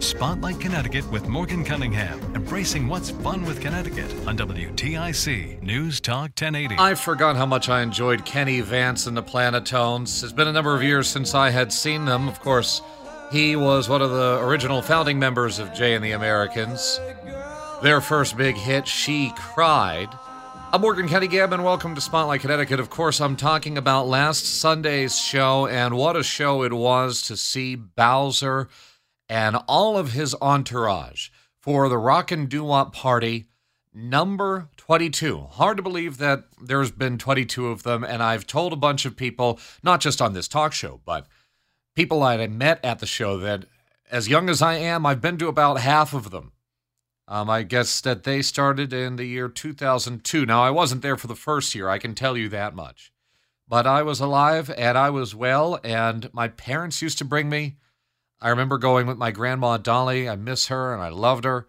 Spotlight Connecticut with Morgan Cunningham, embracing what's fun with Connecticut on WTIC News Talk 1080. I forgot how much I enjoyed Kenny Vance and the Planotones. It's been a number of years since I had seen them. Of course, he was one of the original founding members of Jay and the Americans. Their first big hit, She Cried. I'm Morgan Cunningham, and welcome to Spotlight Connecticut. Of course, I'm talking about last Sunday's show, and what a show it was to see Bowzer and all of his entourage for the Rock and Doo Wop Party number 22. Hard to believe that there's been 22 of them, and I've told a bunch of people, not just on this talk show, but people I met at the show that as young as I am, I've been to about half of them. Um, I guess that they started in the year 2002. Now, I wasn't there for the first year, I can tell you that much. But I was alive and I was well, and my parents used to bring me I remember going with my grandma Dolly. I miss her and I loved her.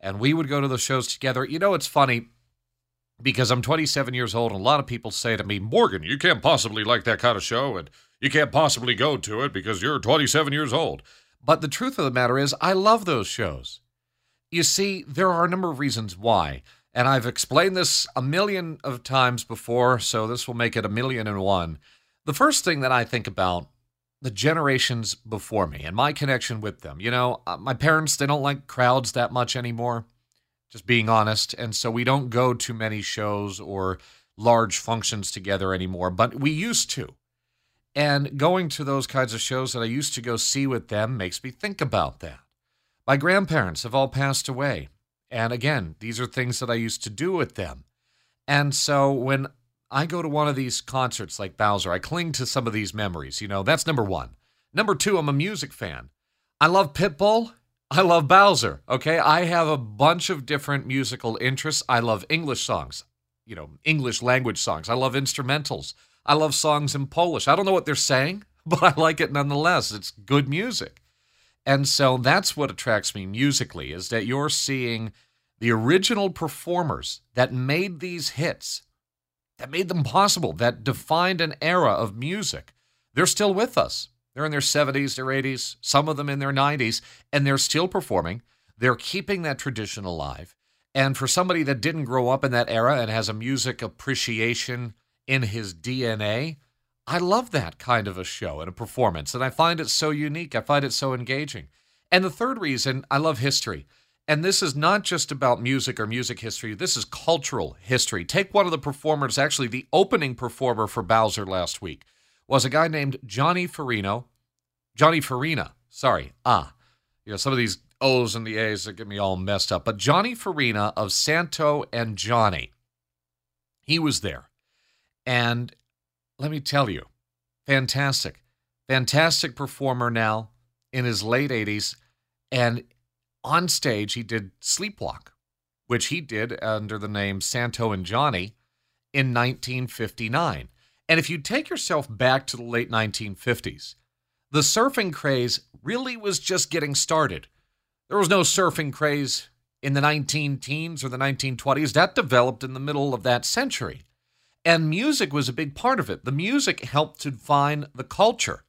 And we would go to the shows together. You know, it's funny because I'm 27 years old, and a lot of people say to me, Morgan, you can't possibly like that kind of show, and you can't possibly go to it because you're 27 years old. But the truth of the matter is, I love those shows. You see, there are a number of reasons why. And I've explained this a million of times before, so this will make it a million and one. The first thing that I think about the generations before me and my connection with them. You know, uh, my parents, they don't like crowds that much anymore, just being honest. And so we don't go to many shows or large functions together anymore, but we used to. And going to those kinds of shows that I used to go see with them makes me think about that. My grandparents have all passed away. And again, these are things that I used to do with them. And so when I go to one of these concerts like Bowzer, I cling to some of these memories. You know, that's number one. Number two, I'm a music fan. I love Pitbull. I love Bowzer. Okay. I have a bunch of different musical interests. I love English songs, you know, English language songs. I love instrumentals. I love songs in Polish. I don't know what they're saying, but I like it nonetheless. It's good music. And so that's what attracts me musically is that you're seeing the original performers that made these hits that made them possible, that defined an era of music. They're still with us. They're in their 70s, their 80s, some of them in their 90s, and they're still performing. They're keeping that tradition alive. And for somebody that didn't grow up in that era and has a music appreciation in his DNA, I love that kind of a show and a performance. And I find it so unique. I find it so engaging. And the third reason, I love history. And this is not just about music or music history, this is cultural history. Take one of the performers, actually, the opening performer for Bowzer last week was a guy named Johnny Farino. Johnny Farina, sorry. Ah, you know, some of these O's and the A's that get me all messed up. But Johnny Farina of Santo and Johnny, he was there. And let me tell you, fantastic, fantastic performer now in his late 80s. And on stage, he did Sleepwalk, which he did under the name Santo and Johnny in 1959. And if you take yourself back to the late 1950s, the surfing craze really was just getting started. There was no surfing craze in the 19 teens or the 1920s. That developed in the middle of that century. And music was a big part of it. The music helped to define the culture.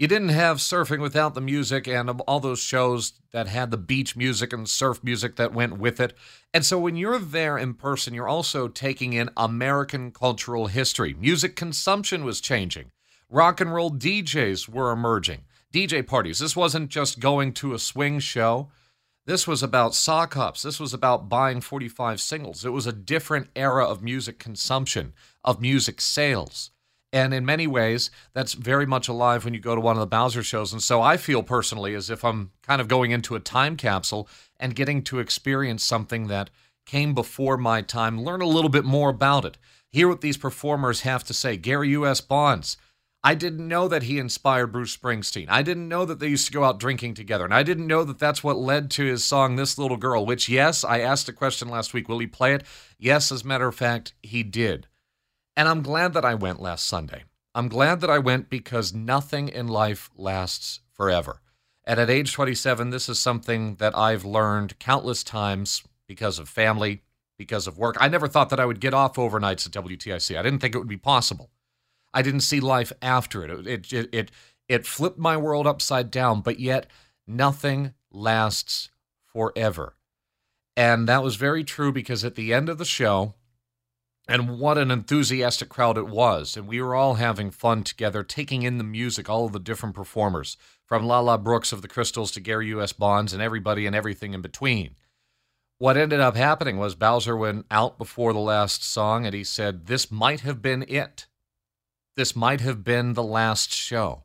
You didn't have surfing without the music and all those shows that had the beach music and surf music that went with it. And so when you're there in person, you're also taking in American cultural history. Music consumption was changing. Rock and roll DJs were emerging. DJ parties. This wasn't just going to a swing show. This was about sock hops. This was about buying 45 singles. It was a different era of music consumption, of music sales. And in many ways, that's very much alive when you go to one of the Bowzer shows. And so I feel personally as if I'm kind of going into a time capsule and getting to experience something that came before my time, learn a little bit more about it, hear what these performers have to say. Gary U.S. Bonds. I didn't know that he inspired Bruce Springsteen. I didn't know that they used to go out drinking together. And I didn't know that that's what led to his song, This Little Girl, which, yes, I asked a question last week will he play it? Yes, as a matter of fact, he did. And I'm glad that I went last Sunday. I'm glad that I went because nothing in life lasts forever. And at age 27, this is something that I've learned countless times because of family, because of work. I never thought that I would get off overnights at WTIC. I didn't think it would be possible. I didn't see life after it. It it it, it flipped my world upside down, but yet nothing lasts forever. And that was very true because at the end of the show, and what an enthusiastic crowd it was. And we were all having fun together, taking in the music, all of the different performers, from Lala Brooks of the Crystals to Gary U.S. Bonds and everybody and everything in between. What ended up happening was Bowzer went out before the last song and he said, This might have been it. This might have been the last show.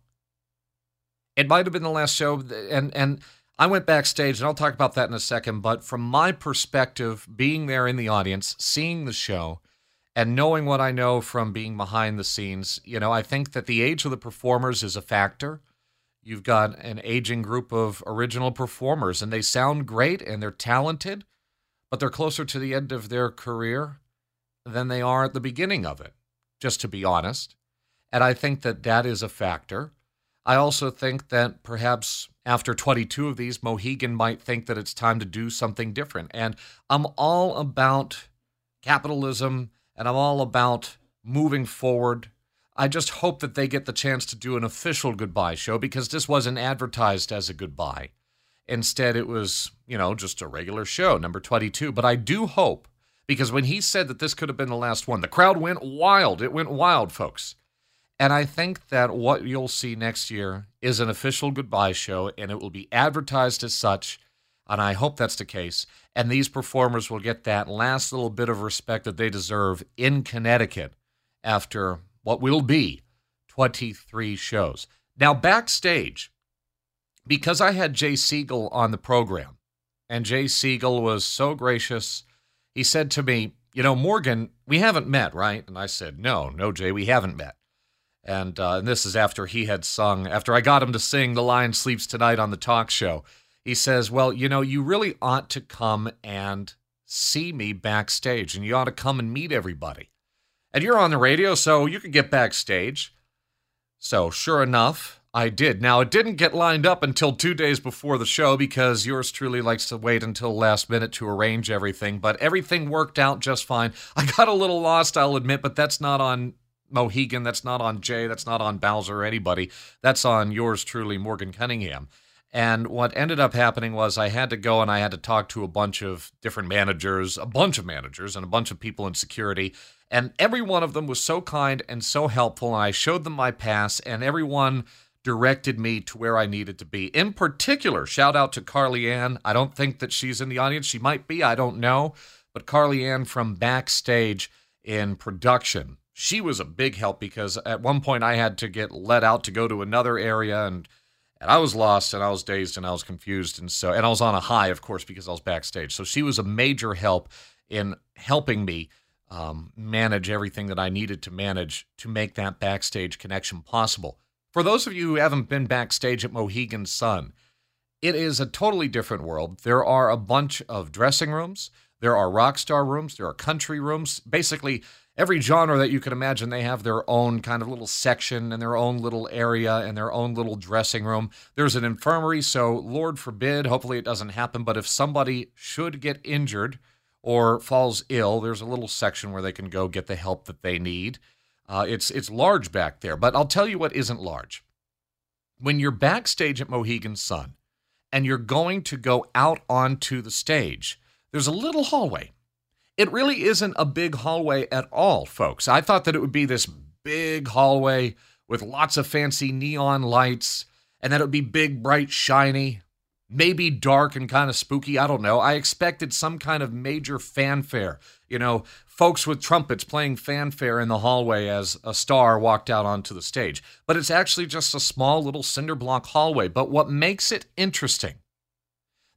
It might have been the last show. And, and I went backstage, and I'll talk about that in a second. But from my perspective, being there in the audience, seeing the show, and knowing what I know from being behind the scenes, you know, I think that the age of the performers is a factor. You've got an aging group of original performers, and they sound great and they're talented but they're closer to the end of their career than they are at the beginning of it, just to be honest. And I think that that is a factor. I also think that perhaps after 22 of these, Mohegan might think that it's time to do something different. And I'm all about capitalism and I'm all about moving forward. I just hope that they get the chance to do an official goodbye show because this wasn't advertised as a goodbye. Instead, it was, you know, just a regular show, number 22. But I do hope, because when he said that this could have been the last one, the crowd went wild. It went wild, folks. And I think that what you'll see next year is an official goodbye show, and it will be advertised as such. And I hope that's the case. And these performers will get that last little bit of respect that they deserve in Connecticut after what will be 23 shows. Now, backstage, because I had Jay Siegel on the program, and Jay Siegel was so gracious, he said to me, You know, Morgan, we haven't met, right? And I said, No, no, Jay, we haven't met. And, uh, and this is after he had sung, after I got him to sing The Lion Sleeps Tonight on the talk show. He says, Well, you know, you really ought to come and see me backstage, and you ought to come and meet everybody. And you're on the radio, so you could get backstage. So, sure enough, I did. Now, it didn't get lined up until two days before the show because yours truly likes to wait until last minute to arrange everything, but everything worked out just fine. I got a little lost, I'll admit, but that's not on Mohegan, that's not on Jay, that's not on Bowzer or anybody. That's on yours truly, Morgan Cunningham. And what ended up happening was I had to go and I had to talk to a bunch of different managers, a bunch of managers, and a bunch of people in security. And every one of them was so kind and so helpful. And I showed them my pass, and everyone directed me to where I needed to be. In particular, shout out to Carly Ann. I don't think that she's in the audience. She might be, I don't know. But Carly Ann from backstage in production, she was a big help because at one point I had to get let out to go to another area and and I was lost and I was dazed and I was confused and so and I was on a high of course because I was backstage. So she was a major help in helping me um, manage everything that I needed to manage to make that backstage connection possible. For those of you who haven't been backstage at Mohegan Sun, it is a totally different world. There are a bunch of dressing rooms, there are rock star rooms, there are country rooms. Basically, every genre that you can imagine, they have their own kind of little section and their own little area and their own little dressing room. There's an infirmary, so Lord forbid, hopefully it doesn't happen, but if somebody should get injured or falls ill, there's a little section where they can go get the help that they need. Uh, it's it's large back there, but I'll tell you what isn't large. When you're backstage at Mohegan Sun and you're going to go out onto the stage, there's a little hallway. It really isn't a big hallway at all, folks. I thought that it would be this big hallway with lots of fancy neon lights and that it would be big, bright, shiny, maybe dark and kind of spooky. I don't know. I expected some kind of major fanfare, you know, folks with trumpets playing fanfare in the hallway as a star walked out onto the stage. But it's actually just a small little cinder block hallway. But what makes it interesting,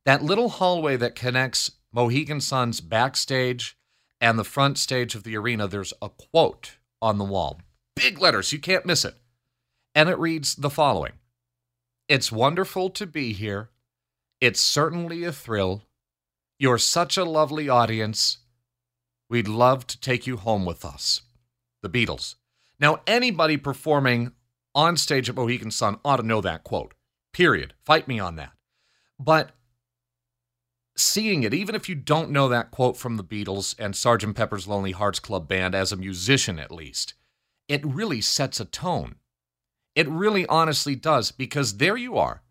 that little hallway that connects Mohegan Sun's backstage and the front stage of the arena, there's a quote on the wall. Big letters, you can't miss it. And it reads the following It's wonderful to be here. It's certainly a thrill. You're such a lovely audience. We'd love to take you home with us. The Beatles. Now, anybody performing on stage at Mohegan Sun ought to know that quote. Period. Fight me on that. But seeing it, even if you don't know that quote from the Beatles and Sgt. Pepper's Lonely Hearts Club Band, as a musician at least, it really sets a tone. It really honestly does, because there you are,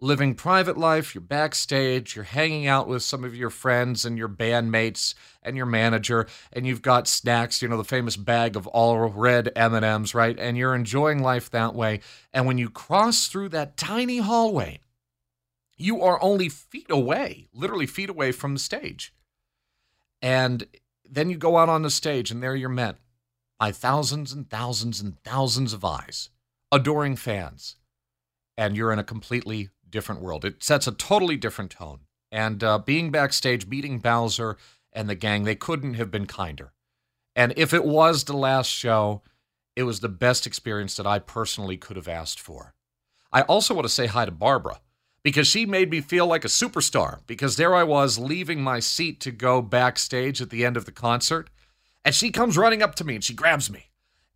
living private life, you're backstage, you're hanging out with some of your friends and your bandmates and your manager, and you've got snacks, you know, the famous bag of all red M&Ms, right? And you're enjoying life that way. And when you cross through that tiny hallway, you are only feet away, literally feet away from the stage. And then you go out on the stage, and there you're met by thousands and thousands and thousands of eyes, adoring fans. And you're in a completely different world. It sets a totally different tone. And uh, being backstage, meeting Bowzer and the gang, they couldn't have been kinder. And if it was the last show, it was the best experience that I personally could have asked for. I also want to say hi to Barbara because she made me feel like a superstar because there I was leaving my seat to go backstage at the end of the concert. And she comes running up to me and she grabs me.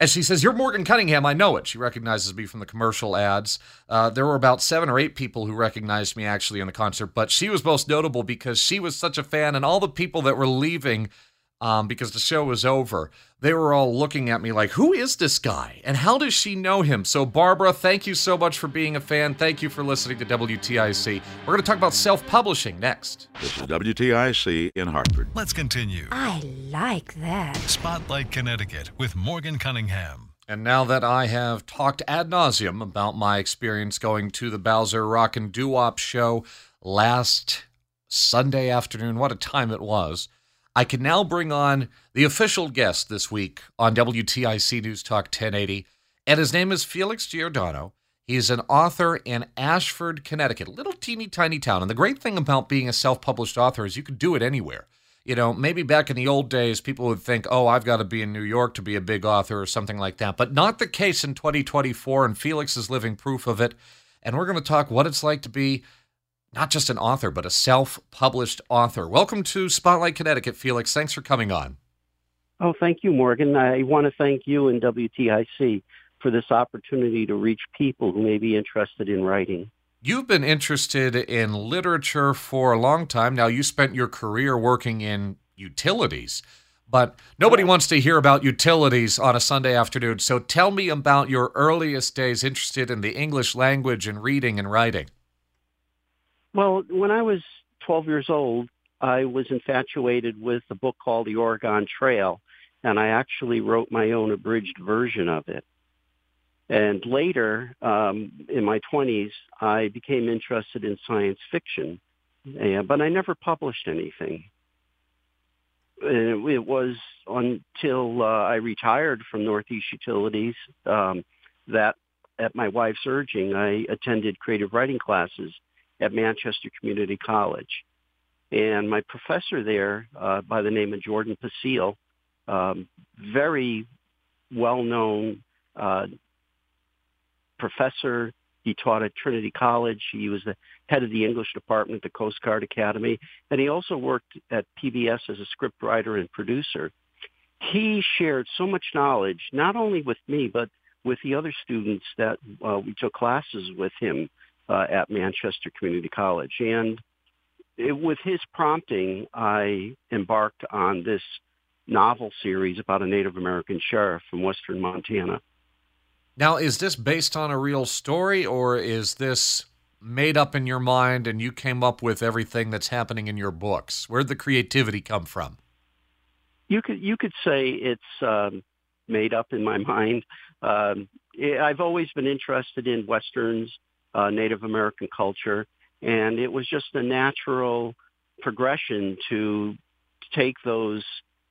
And she says, You're Morgan Cunningham. I know it. She recognizes me from the commercial ads. Uh, there were about seven or eight people who recognized me actually in the concert, but she was most notable because she was such a fan, and all the people that were leaving um, because the show was over, they were all looking at me like, who is this guy? And how does she know him? So, Barbara, thank you so much for being a fan. Thank you for listening to WTIC. We're going to talk about self publishing next. This is WTIC in Hartford. Let's continue. I like that. Spotlight Connecticut with Morgan Cunningham. And now that I have talked ad nauseum about my experience going to the Bowzer Rock and Doo Wop show last Sunday afternoon, what a time it was. I can now bring on the official guest this week on WTIC News Talk 1080, and his name is Felix Giordano. He's an author in Ashford, Connecticut, a little teeny tiny town. And the great thing about being a self published author is you can do it anywhere. You know, maybe back in the old days, people would think, oh, I've got to be in New York to be a big author or something like that. But not the case in 2024, and Felix is living proof of it. And we're going to talk what it's like to be not just an author, but a self published author. Welcome to Spotlight Connecticut, Felix. Thanks for coming on. Oh, thank you, Morgan. I want to thank you and WTIC for this opportunity to reach people who may be interested in writing. You've been interested in literature for a long time. Now, you spent your career working in utilities, but nobody wants to hear about utilities on a Sunday afternoon. So tell me about your earliest days interested in the English language and reading and writing. Well, when I was 12 years old, I was infatuated with a book called The Oregon Trail, and I actually wrote my own abridged version of it. And later, um, in my 20s, I became interested in science fiction, uh, but I never published anything. And it was until uh, I retired from Northeast Utilities um, that, at my wife's urging, I attended creative writing classes at Manchester Community College. And my professor there, uh, by the name of Jordan Pecile, um, very well-known uh, professor. He taught at Trinity College. He was the head of the English department at the Coast Guard Academy. And he also worked at PBS as a scriptwriter and producer. He shared so much knowledge, not only with me, but with the other students that uh, we took classes with him uh, at Manchester Community College. And it, with his prompting, I embarked on this novel series about a Native American sheriff from western Montana. Now, is this based on a real story or is this made up in your mind and you came up with everything that's happening in your books? Where'd the creativity come from? You could you could say it's um, made up in my mind. Um, I've always been interested in westerns uh, Native American culture. And it was just a natural progression to take those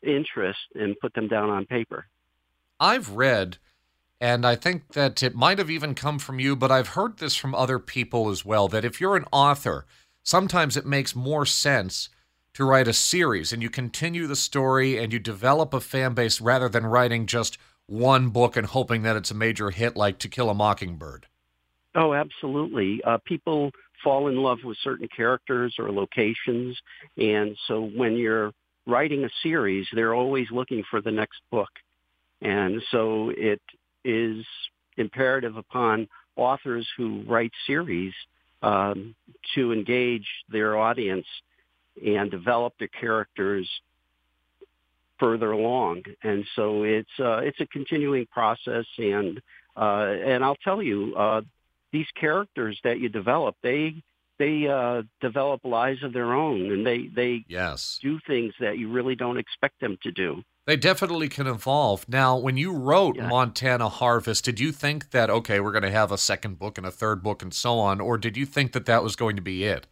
interests and put them down on paper. I've read, and I think that it might have even come from you, but I've heard this from other people as well, that if you're an author, sometimes it makes more sense to write a series and you continue the story and you develop a fan base rather than writing just one book and hoping that it's a major hit like To Kill a Mockingbird. Oh, absolutely. Uh, people fall in love with certain characters or locations, and so when you're writing a series, they're always looking for the next book, and so it is imperative upon authors who write series um, to engage their audience and develop their characters further along. And so it's uh, it's a continuing process, and uh, and I'll tell you, uh, these characters that you develop, they they uh, develop lives of their own, and they they yes do things that you really don't expect them to do. They definitely can evolve. Now, when you wrote Yeah. Montana Harvest, did you think that okay, we're going to have a second book and a third book and so on, or did you think that that was going to be it?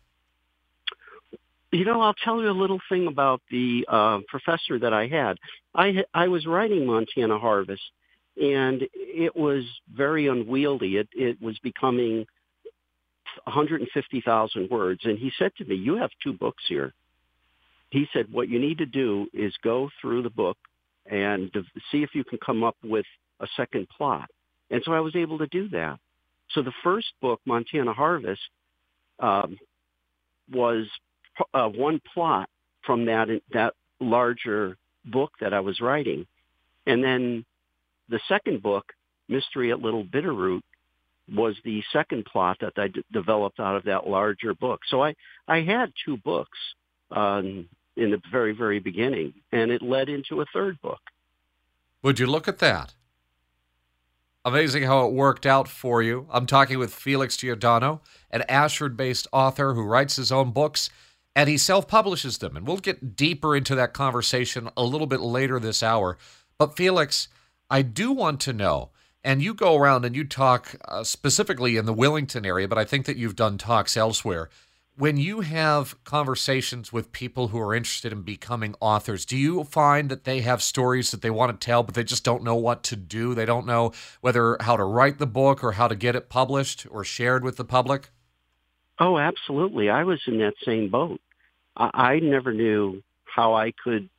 You know, I'll tell you a little thing about the uh, professor that I had. I I was writing Montana Harvest, and it was very unwieldy. It it was becoming 150,000 words, and he said to me, "You have two books here." He said, "What you need to do is go through the book and see if you can come up with a second plot." And so I was able to do that. So the first book, Montana Harvest, um, was uh, one plot from that that larger book that I was writing, and then the second book, Mystery at Little Bitterroot, was the second plot that I d- developed out of that larger book. So I I had two books um, in the very very beginning, and it led into a third book. Would you look at that? Amazing how it worked out for you. I'm talking with Felix Giordano, an Ashford based author who writes his own books and he self publishes them. And we'll get deeper into that conversation a little bit later this hour. But Felix, I do want to know, and you go around and you talk uh, specifically in the Willington area, but I think that you've done talks elsewhere. When you have conversations with people who are interested in becoming authors, do you find that they have stories that they want to tell, but they just don't know what to do? They don't know whether how to write the book or how to get it published or shared with the public? Oh, absolutely. I was in that same boat. I, I never knew how I could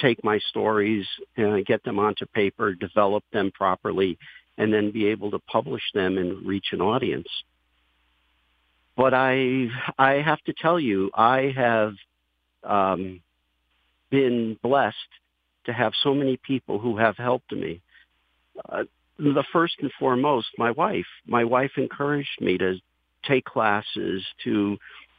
take my stories and get them onto paper, develop them properly, and then be able to publish them and reach an audience. But I, I have to tell you, I have um, been blessed to have so many people who have helped me. Uh, the first and foremost, my wife. My wife encouraged me to take classes, to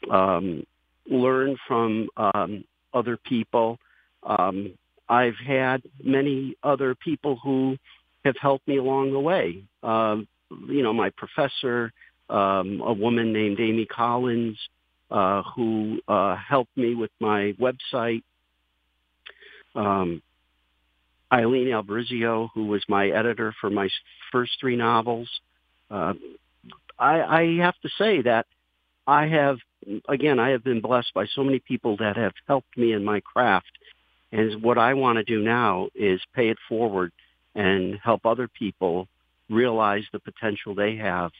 um, learn from um, other people. Um, I've had many other people who have helped me along the way. Um, you know, my professor, um, a woman named Amy Collins, uh, who uh, helped me with my website. Um, Eileen Albrizio, who was my editor for my first three novels. Uh, I, I have to say that I have, again, I have been blessed by so many people that have helped me in my craft. And what I want to do now is pay it forward and help other people realize the potential they have.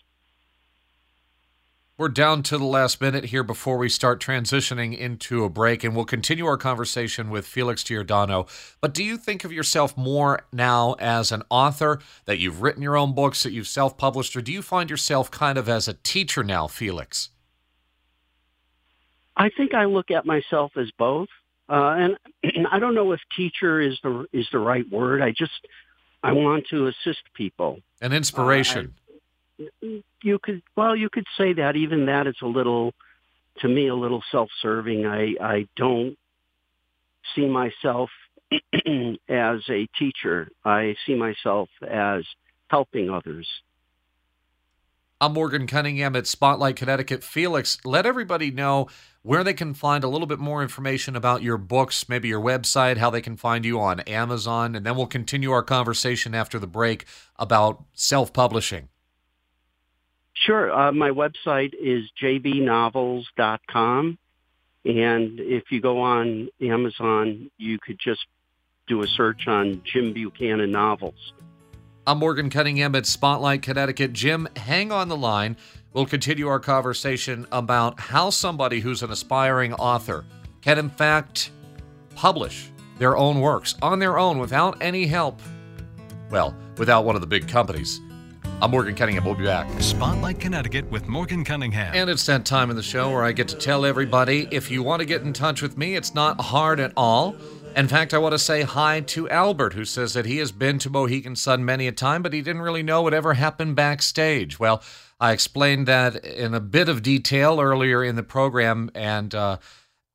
We're down to the last minute here before we start transitioning into a break, and we'll continue our conversation with Felix Giordano. But do you think of yourself more now as an author, that you've written your own books, that you've self published, or do you find yourself kind of as a teacher now, Felix? I think I look at myself as both, uh, and I don't know if teacher is the is the right word. I just I want to assist people. An inspiration. You could well, you could say that. Even that is a little, to me, a little self-serving. I I don't see myself as a teacher. I see myself as helping others. I'm Morgan Cunningham at Spotlight Connecticut. Felix, let everybody know where they can find a little bit more information about your books, maybe your website, how they can find you on Amazon, and then we'll continue our conversation after the break about self publishing. Sure. Uh, my website is jbnovels.com. And if you go on Amazon, you could just do a search on Jim Buchanan novels. I'm Morgan Cunningham at Spotlight Connecticut. Jim, hang on the line. We'll continue our conversation about how somebody who's an aspiring author can, in fact, publish their own works on their own without any help. Well, without one of the big companies. I'm Morgan Cunningham. We'll be back. Spotlight Connecticut with Morgan Cunningham. And it's that time in the show where I get to tell everybody if you want to get in touch with me, it's not hard at all. In fact, I want to say hi to Albert, who says that he has been to Mohegan Sun many a time, but he didn't really know whatever happened backstage. Well, I explained that in a bit of detail earlier in the program, and uh,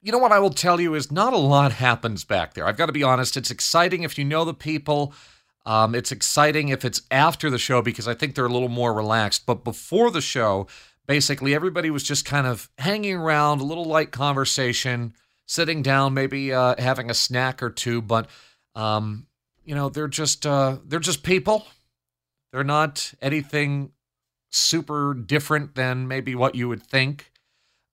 you know what I will tell you is not a lot happens back there. I've got to be honest. It's exciting if you know the people. Um, it's exciting if it's after the show because I think they're a little more relaxed. But before the show, basically everybody was just kind of hanging around, a little light conversation, sitting down, maybe uh, having a snack or two. But um, you know, they're just uh, they're just people. They're not anything super different than maybe what you would think.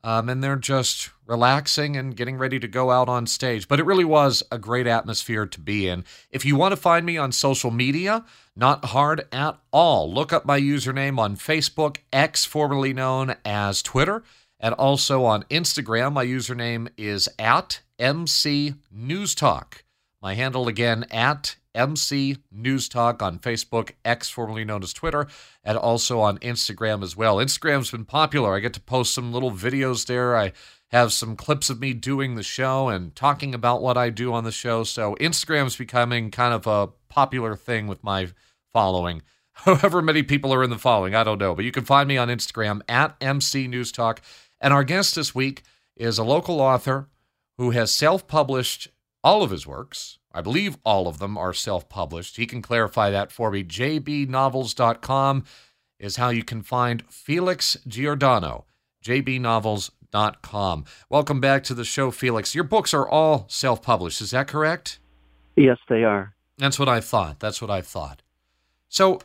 Um, and they're just relaxing and getting ready to go out on stage. But it really was a great atmosphere to be in. If you want to find me on social media, not hard at all. Look up my username on Facebook, X, formerly known as Twitter, and also on Instagram. My username is at MC News Talk. My handle again at MC News Talk on Facebook, X, formerly known as Twitter, and also on Instagram as well. Instagram's been popular. I get to post some little videos there. I have some clips of me doing the show and talking about what I do on the show. So Instagram's becoming kind of a popular thing with my following. However many people are in the following, I don't know. But you can find me on Instagram at MC News Talk. And our guest this week is a local author who has self published all of his works I believe all of them are self published. He can clarify that for me. jbnovels.com is how you can find Felix Giordano. jbnovels.com. Welcome back to the show, Felix. Your books are all self published, is that correct? Yes, they are. That's what I thought. That's what I thought. So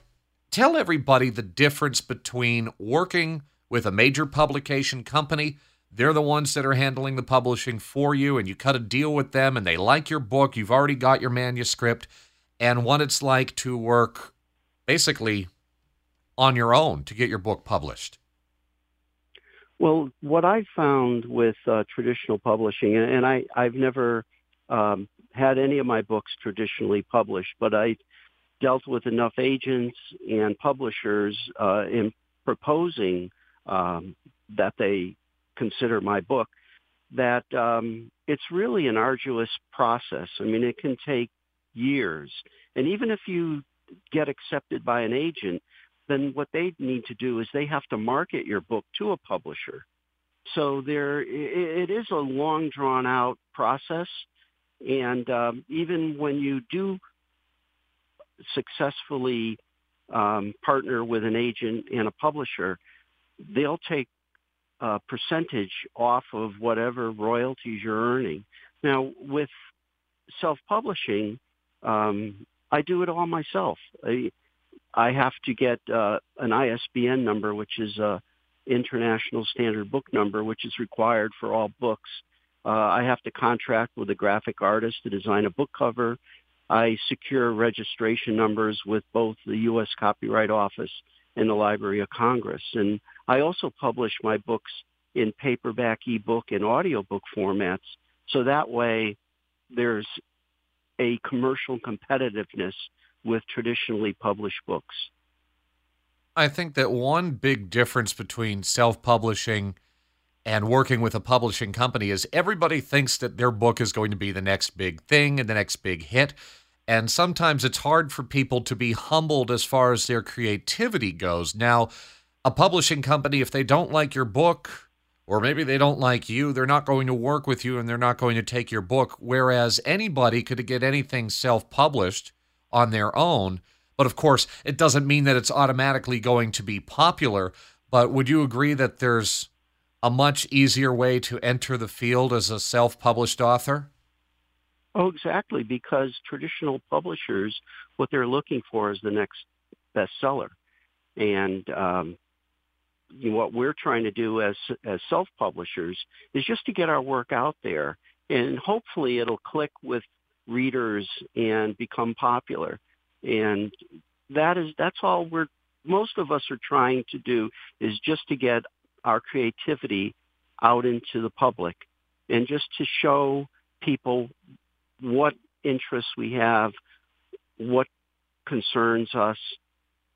tell everybody the difference between working with a major publication company they're the ones that are handling the publishing for you, and you cut a deal with them, and they like your book. You've already got your manuscript, and what it's like to work basically on your own to get your book published. Well, what I found with uh, traditional publishing, and I, I've never um, had any of my books traditionally published, but I dealt with enough agents and publishers uh, in proposing um, that they consider my book, that um, it's really an arduous process. I mean, it can take years. And even if you get accepted by an agent, then what they need to do is they have to market your book to a publisher. So there, it is a long drawn out process. And um, even when you do successfully um, partner with an agent and a publisher, they'll take a percentage off of whatever royalties you're earning. Now, with self-publishing, um, I do it all myself. I, I have to get uh, an ISBN number, which is a international standard book number, which is required for all books. Uh, I have to contract with a graphic artist to design a book cover. I secure registration numbers with both the U.S. Copyright Office and the Library of Congress. And I also publish my books in paperback, ebook, and audiobook formats. So that way there's a commercial competitiveness with traditionally published books. I think that one big difference between self publishing and working with a publishing company is everybody thinks that their book is going to be the next big thing and the next big hit. And sometimes it's hard for people to be humbled as far as their creativity goes. Now, a publishing company, if they don't like your book, or maybe they don't like you, they're not going to work with you and they're not going to take your book. Whereas anybody could get anything self published on their own. But of course, it doesn't mean that it's automatically going to be popular. But would you agree that there's a much easier way to enter the field as a self published author? Oh, exactly. Because traditional publishers, what they're looking for is the next bestseller. And um, what we're trying to do as as self publishers is just to get our work out there, and hopefully it'll click with readers and become popular. And that is that's all we're most of us are trying to do is just to get our creativity out into the public and just to show people what interests we have, what concerns us,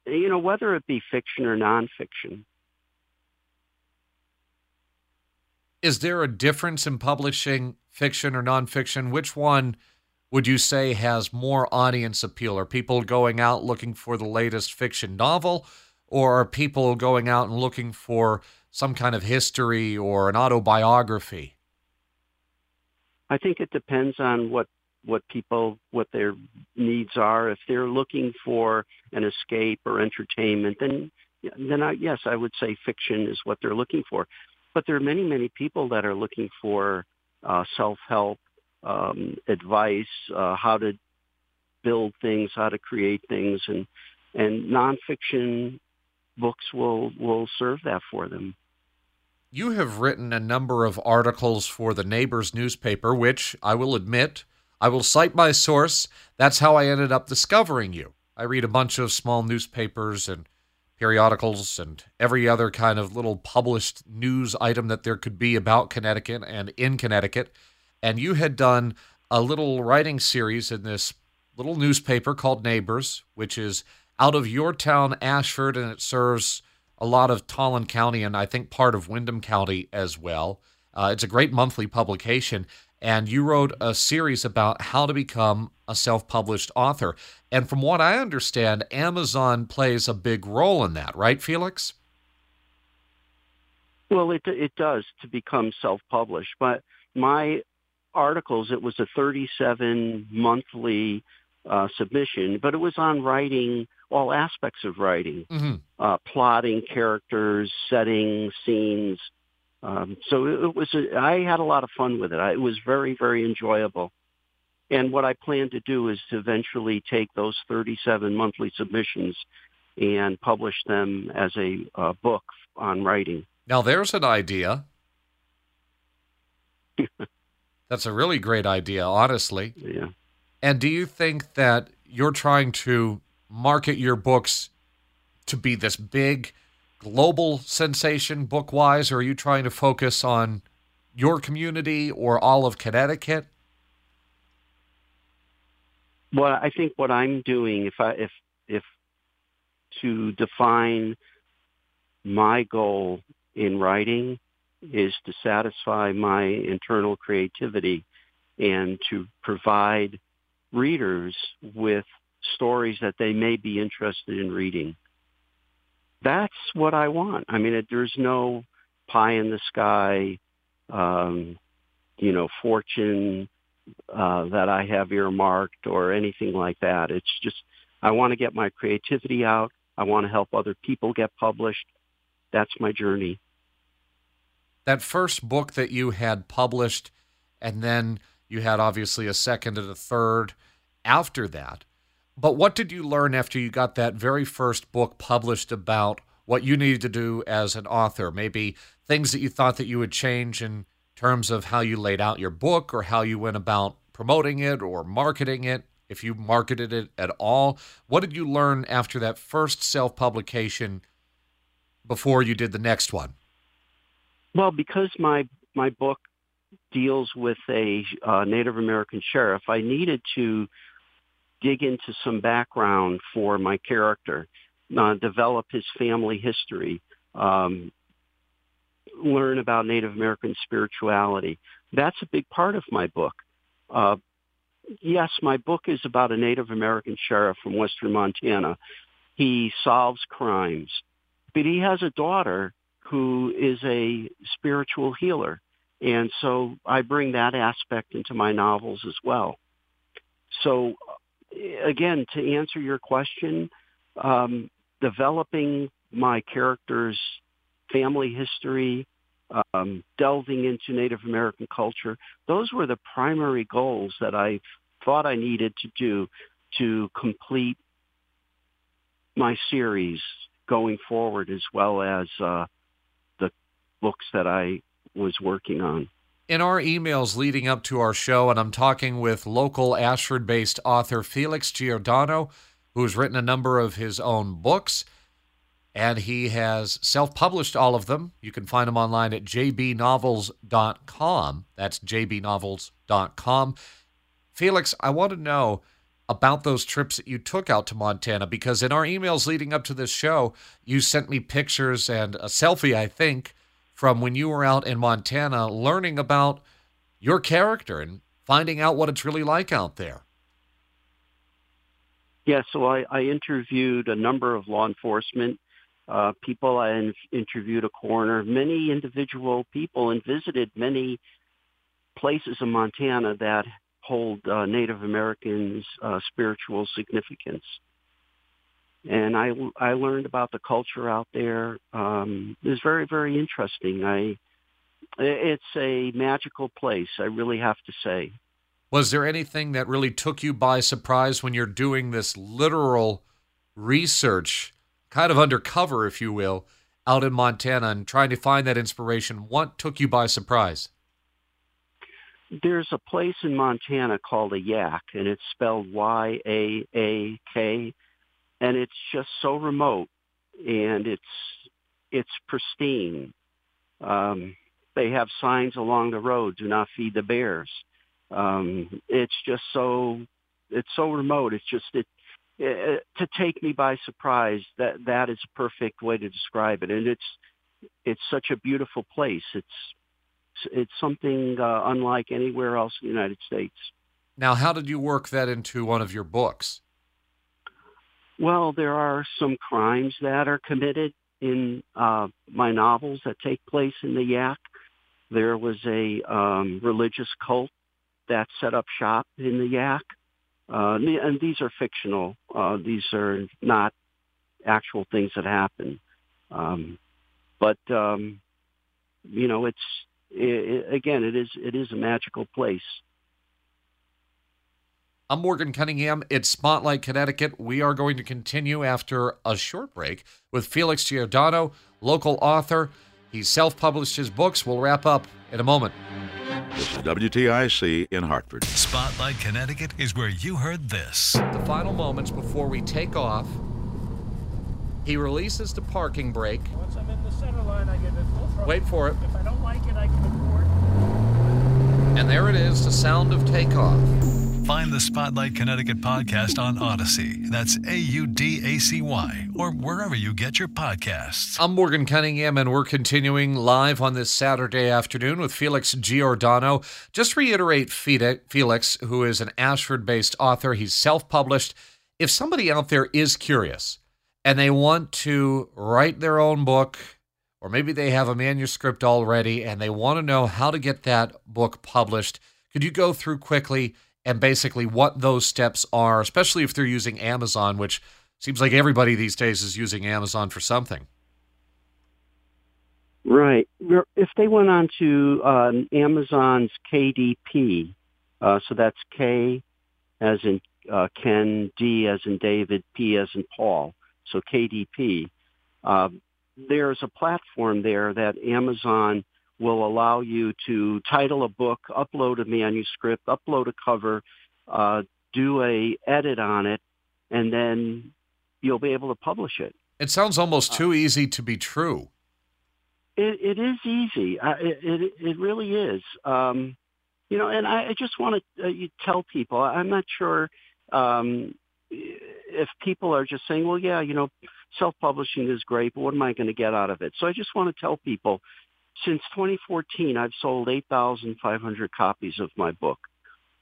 you know, whether it be fiction or nonfiction. Is there a difference in publishing fiction or nonfiction? Which one would you say has more audience appeal? Are people going out looking for the latest fiction novel, or are people going out and looking for some kind of history or an autobiography? I think it depends on what what people what their needs are. If they're looking for an escape or entertainment, then then I, yes, I would say fiction is what they're looking for. But there are many many people that are looking for uh, self help um, advice, uh, how to build things, how to create things, and and nonfiction books will will serve that for them. You have written a number of articles for the Neighbors newspaper, which I will admit, I will cite my source. That's how I ended up discovering you. I read a bunch of small newspapers and periodicals and every other kind of little published news item that there could be about Connecticut and in Connecticut. And you had done a little writing series in this little newspaper called Neighbors, which is out of your town, Ashford, and it serves a lot of Tolland County and I think part of Windham County as well. Uh, it's a great monthly publication. And you wrote a series about how to become a self published author. And from what I understand, Amazon plays a big role in that, right, Felix? Well, it, it does to become self published. But my articles, it was a 37 monthly uh, submission, but it was on writing all aspects of writing, mm-hmm. uh, plotting, characters, setting, scenes. Um, so it, was. A, I had a lot of fun with it. I, it was very, very enjoyable. And what I plan to do is to eventually take those 37 monthly submissions and publish them as a uh, book on writing. Now, there's an idea. That's a really great idea, honestly. Yeah. And do you think that you're trying to market your books to be this big global sensation book wise, or are you trying to focus on your community or all of Connecticut? Well, I think what I'm doing, if I if if to define my goal in writing is to satisfy my internal creativity and to provide readers with stories that they may be interested in reading. That's what I want. I mean, it, there's no pie in the sky, um, you know, fortune uh, that I have earmarked or anything like that. It's just I want to get my creativity out. I want to help other people get published. That's my journey. That first book that you had published, and then you had obviously a second and a third after that. But what did you learn after you got that very first book published about what you needed to do as an author? Maybe things that you thought that you would change in terms of how you laid out your book or how you went about promoting it or marketing it, if you marketed it at all. What did you learn after that first self publication before you did the next one? Well, because my my book deals with a uh, Native American sheriff, I needed to dig into some background for my character, uh, develop his family history, um, learn about Native American spirituality. That's a big part of my book. Uh, yes, my book is about a Native American sheriff from western Montana. He solves crimes, but he has a daughter who is a spiritual healer. And so I bring that aspect into my novels as well. So again, to answer your question, um, developing my character's family history, um, delving into Native American culture, those were the primary goals that I thought I needed to do to complete my series going forward as well as uh, the books that I was working on in our emails leading up to our show, and I'm talking with local Ashford based author Felix Giordano, who's written a number of his own books, and he has self published all of them. You can find them online at jbnovels.com. That's jbnovels.com. Felix, I want to know about those trips that you took out to Montana because in our emails leading up to this show, you sent me pictures and a selfie, I think from when you were out in Montana learning about your character and finding out what it's really like out there. Yeah, so I, I interviewed a number of law enforcement uh, people. I interviewed a coroner, many individual people, and visited many places in Montana that hold uh, Native Americans' uh, spiritual significance. And I, I learned about the culture out there. Um, it was very, very interesting. I, it's a magical place, I really have to say. Was there anything that really took you by surprise when you're doing this literal research, kind of undercover, if you will, out in Montana and trying to find that inspiration? What took you by surprise? There's a place in Montana called a Yaak, and it's spelled Y-A-A-K, and it's just so remote, and it's it's pristine. Um, they have signs along the road: "Do not feed the bears." Um, it's just so it's so remote. It's just it, it, to take me by surprise. That that is a perfect way to describe it, and it's it's such a beautiful place. It's it's something uh, unlike anywhere else in the United States. Now, how did you work that into one of your books? Well, there are some crimes that are committed in uh, my novels that take place in the Yak. There was a um, religious cult that set up shop in the Yak. Uh, and these are fictional. Uh, these are not actual things that happen. Um, but um, you know, it's it, again, it is it is a magical place. I'm Morgan Cunningham. It's Spotlight Connecticut. We are going to continue after a short break with Felix Giordano, local author. He self published his books. We'll wrap up in a moment. This is WTIC in Hartford. Spotlight Connecticut is where you heard this. The final moments before we take off, he releases the parking brake. Once I'm in the center line, I get it full throttle. Wait for it. If I don't like it, I can abort. And there it is, the sound of takeoff. Find the Spotlight Connecticut podcast on Audacy. That's A U D A C Y, or wherever you get your podcasts. I'm Morgan Cunningham, and we're continuing live on this Saturday afternoon with Felix Giordano. Just reiterate Felix, who is an Ashford based author, he's self published. If somebody out there is curious and they want to write their own book, or maybe they have a manuscript already and they want to know how to get that book published, could you go through quickly? And basically what those steps are, especially if they're using Amazon, which seems like everybody these days is using Amazon for something. Right. If they went on to um, Amazon's KDP, uh, so that's K as in uh, Ken, D as in David, P as in Paul, so KDP, uh, there's a platform there that Amazon will allow you to title a book, upload a manuscript, upload a cover, uh, do a edit on it, and then you'll be able to publish it. It sounds almost too easy to be true. It, it is easy. Uh, it, it, it really is. Um, you know, and I, I just want to uh, tell people. I'm not sure um, if people are just saying, "Well, yeah, you know, self-publishing is great, but what am I going to get out of it?" So I just want to tell people since 2014, I've sold 8,500 copies of my book.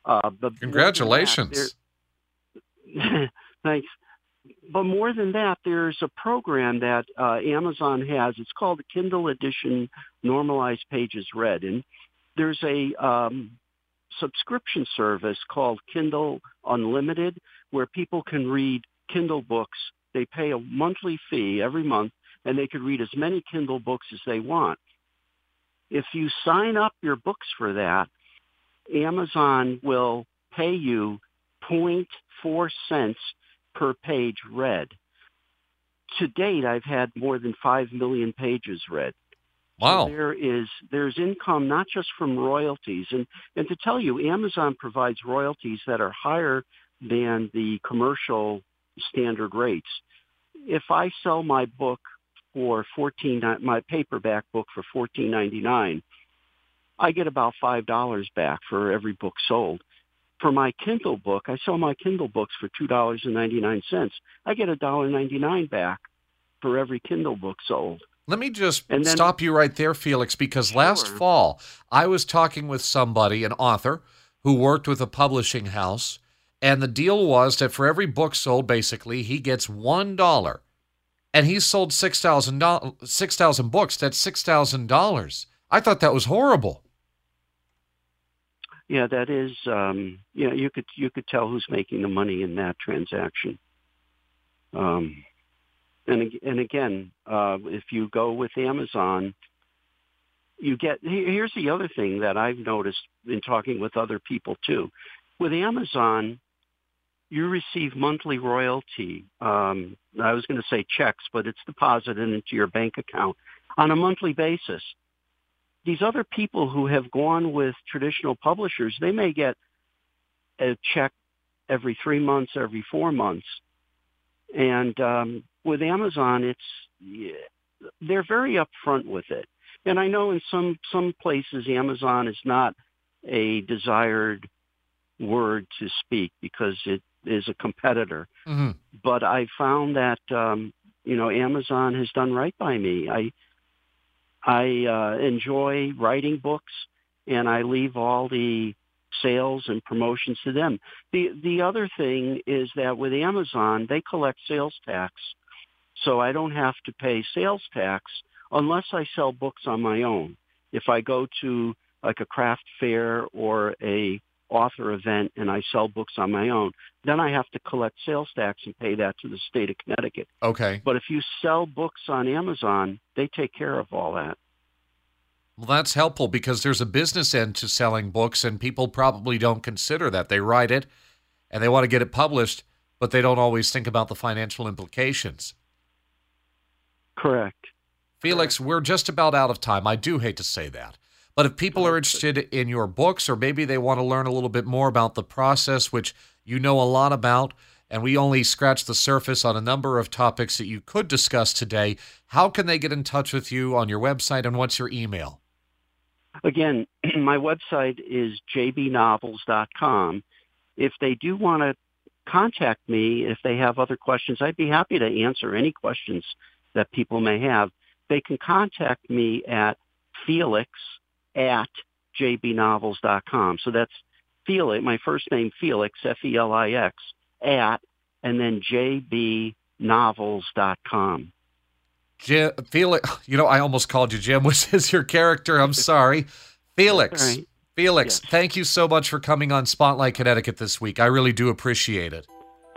Uh, but Congratulations. That, thanks. But more than that, there's a program that uh, Amazon has. It's called the Kindle Edition Normalized Pages Read. And there's a um, subscription service called Kindle Unlimited where people can read Kindle books. They pay a monthly fee every month and they can read as many Kindle books as they want. If you sign up your books for that, Amazon will pay you 0.4 cents per page read. To date, I've had more than 5 million pages read. Wow. So there is there's income not just from royalties and and to tell you Amazon provides royalties that are higher than the commercial standard rates. If I sell my book for fourteen my paperback book for fourteen ninety nine, I get about five dollars back for every book sold. For my Kindle book, I sell my Kindle books for two dollars and ninety nine cents. I get a dollar ninety nine back for every Kindle book sold. Let me just then, stop you right there, Felix, because sure. last fall I was talking with somebody, an author, who worked with a publishing house, and the deal was that for every book sold, basically, he gets one dollar and he sold 6,000 6, books. That's $6,000. I thought that was horrible. yeah, that is. Um, you know, you could you could tell who's making the money in that transaction. Um, and and again, uh, if you go with Amazon, you get. Here's the other thing that I've noticed in talking with other people too. With Amazon, you receive monthly royalty. Um, I was going to say checks, but it's deposited into your bank account on a monthly basis. These other people who have gone with traditional publishers, they may get a check every three months, every four months. And um, with Amazon, it's they're very upfront with it. And I know in some some places Amazon is not a desired word to speak because it is a competitor. hmm But I found that um, you know Amazon has done right by me. I I uh, enjoy writing books, and I leave all the sales and promotions to them. The the other thing is that with Amazon, they collect sales tax, so I don't have to pay sales tax unless I sell books on my own. If I go to like a craft fair or a author event and I sell books on my own, then I have to collect sales tax and pay that to the state of Connecticut. Okay. But if you sell books on Amazon, they take care of all that. Well, that's helpful because there's a business end to selling books, and people probably don't consider that. They write it and they want to get it published, but they don't always think about the financial implications. Correct. Felix, we're just about out of time. I do hate to say that. But if people are oh, interested in your books, or maybe they want to learn a little bit more about the process, which you know a lot about, and we only scratched the surface on a number of topics that you could discuss today, how can they get in touch with you on your website and what's your email? Again, my website is jbnovels.com. If they do want to contact me, if they have other questions, I'd be happy to answer any questions that people may have. They can contact me at felix at jbnovels.com. So that's Felix, my first name, Felix, F-E-L-I-X, at, and then jbnovels.com. Jim, Felix, you know, I almost called you Jim, which is your character. I'm sorry. Felix, right. Felix, Yes. thank you so much for coming on Spotlight Connecticut this week. I really do appreciate it.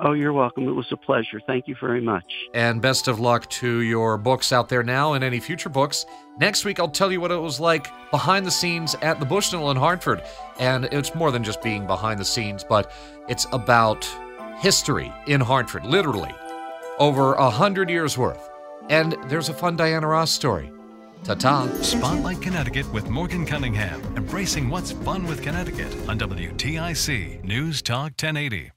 Oh, you're welcome. It was a pleasure. Thank you very much. And best of luck to your books out there now and any future books. Next week, I'll tell you what it was like behind the scenes at the Bushnell in Hartford. And it's more than just being behind the scenes, but it's about history in Hartford, literally over a hundred years worth. And there's a fun Diana Ross story. Ta ta. Spotlight Connecticut with Morgan Cunningham, embracing what's fun with Connecticut on WTIC News Talk 1080.